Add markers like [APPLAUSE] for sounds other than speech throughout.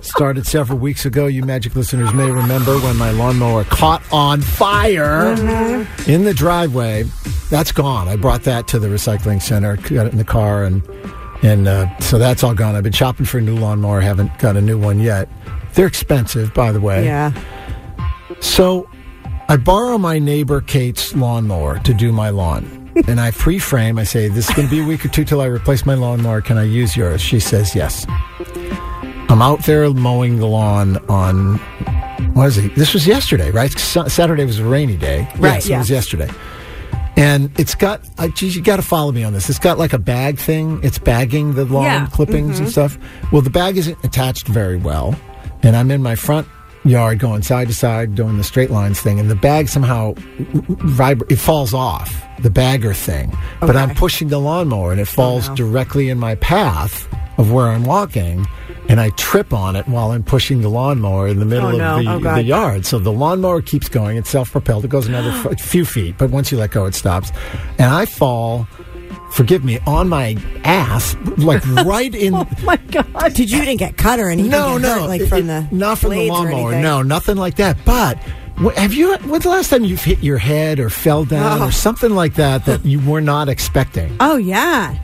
Started several weeks ago. You magic listeners may remember when my lawnmower caught on fire in the driveway. That's gone. I brought that to the recycling center, got it in the car, and and uh, so that's all gone. I've been shopping for a new lawnmower. Haven't got a new one yet. They're expensive, by the way. Yeah. So I borrow my neighbor Kate's lawnmower to do my lawn. [LAUGHS] and I pre frame, I say, This is going to be a week or two till I replace my lawnmower. Can I use yours? She says, Yes. I'm out there mowing the lawn on, what is it? This was yesterday, right? Saturday was a rainy day. Right, Yes, it was yesterday. And it's got, uh, geez, you got to follow me on this. It's got like a bag thing. It's bagging the lawn Yeah. clippings and stuff. Well, the bag isn't attached very well. And I'm in my front yard going side to side doing the straight lines thing. And the bag somehow vibra- it falls off, the bagger thing. But I'm pushing the lawnmower and it oh, falls no. directly in my path of where I'm walking. And I trip on it while I'm pushing the lawnmower in the middle Oh, no. of the, Oh, the yard. So the lawnmower keeps going. It's self propelled. It goes another [GASPS] f- few feet, but once you let go, it stops. And I fall, forgive me, on my ass, like [LAUGHS] right in. Oh my God. Did you didn't get cut or anything? no, Get hurt, no. like it- from it- the not from the blades lawnmower. No, nothing like that. But. wh- Have you? When's the last time you've hit your head or fell down Oh. or something like that that you were not expecting? Oh yeah,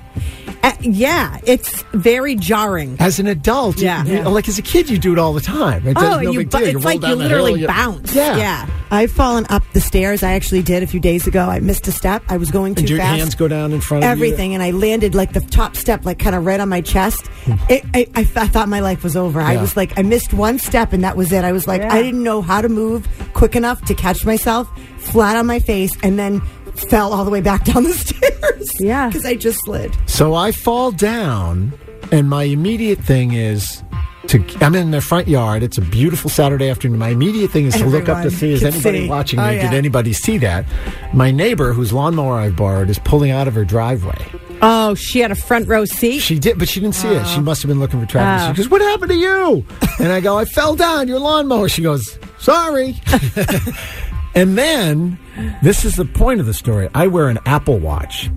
uh, yeah. It's very jarring. As an adult, Yeah. you- Yeah. like as a kid, you do it all the time. It Oh, no you, big bu- deal. it's roll like you literally hill, bounce. Yeah. yeah. I've fallen up the stairs. I actually did a few days ago. I missed a step. I was going too And your fast. hands go down in front of you? everything, and I landed like the top step, like kind of right on my chest. It, I, I, I thought my life was over. I Hmm. Was like, I missed one step, and that was it. I was like, I didn't know how to move quick enough to catch myself, flat on my face, and then fell all the way back [LAUGHS] down the stairs. Yeah. because I just slid. So I fall down, and my immediate thing is to. I'm in the front yard. It's a beautiful Saturday afternoon. My immediate thing is to look up to Everyone see is anybody see. watching Oh, me? yeah. Did anybody see that? My neighbor, whose lawnmower I borrowed, is pulling out of her driveway. Oh, she had a front row seat. She did, but she didn't see it. She oh. must have been looking for traffic. Oh. She goes, "What happened to you?" [LAUGHS] And I go, "I fell down your lawnmower." She goes, "Sorry." [LAUGHS] and then this is the point of the story. I wear an Apple Watch.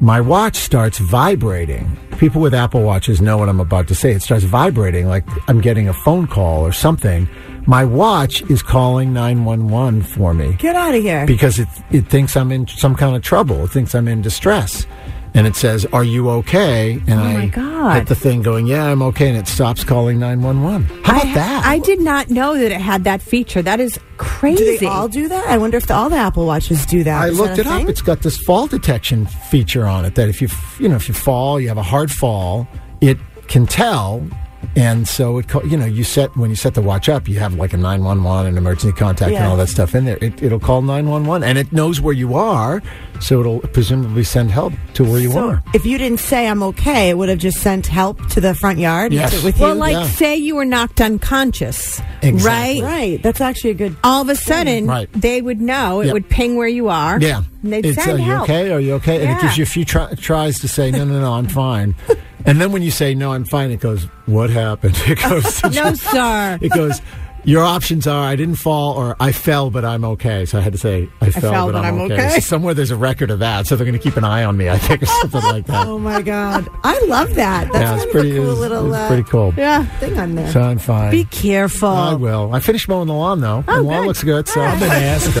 My watch starts vibrating. People with Apple Watches know what I'm about to say. It starts vibrating like I'm getting a phone call or something. My watch is calling 911 for me Get out of here. because it it thinks I'm in some kind of trouble. It thinks I'm in distress, and it says, "Are you okay?" And oh I my God. hit the thing, going, "Yeah, I'm okay," and it stops calling nine one one. How about I, that? I did not know that it had that feature. That is crazy. do they all do that? I wonder if the, all the Apple Watches do that. I Is looked that it up. It's got this fall detection feature on it that if you you know if you fall, you have a hard fall, it can tell. And so it, co- you know, you set when you set the watch up, you have like a nine one one, and emergency contact, and all that stuff in there. It, it'll call nine one one, and it knows where you are, so it'll presumably send help to where you So are. if you didn't say I'm okay, it would have just sent help to the front yard Yes. with Well, you. like Yeah. say you were knocked unconscious, Exactly. right? right. That's actually a good. All of a sudden, Right. they would know. It Yep. would ping where you are. Yeah. and they'd it's, send are you help. okay? Are you okay? And it gives you a few try- tries to say, no, no, no, I'm fine. [LAUGHS] and then when you say, no, I'm fine, it goes, what happened? [LAUGHS] It goes, [LAUGHS] No, sir. it goes, your options are I didn't fall or I fell, but I'm okay. So I had to say, I fell, but, I'm, okay. So somewhere there's a record of that. So they're going to keep an eye on me, I think, or something [LAUGHS] like that. Oh my god, I love that. That's yeah, it's pretty, cool it's, little it's uh, pretty cool. Yeah. thing on there. So I'm fine. Be careful. I will. I finished mowing the lawn, though. Oh, the lawn good. looks good, so I've been asked.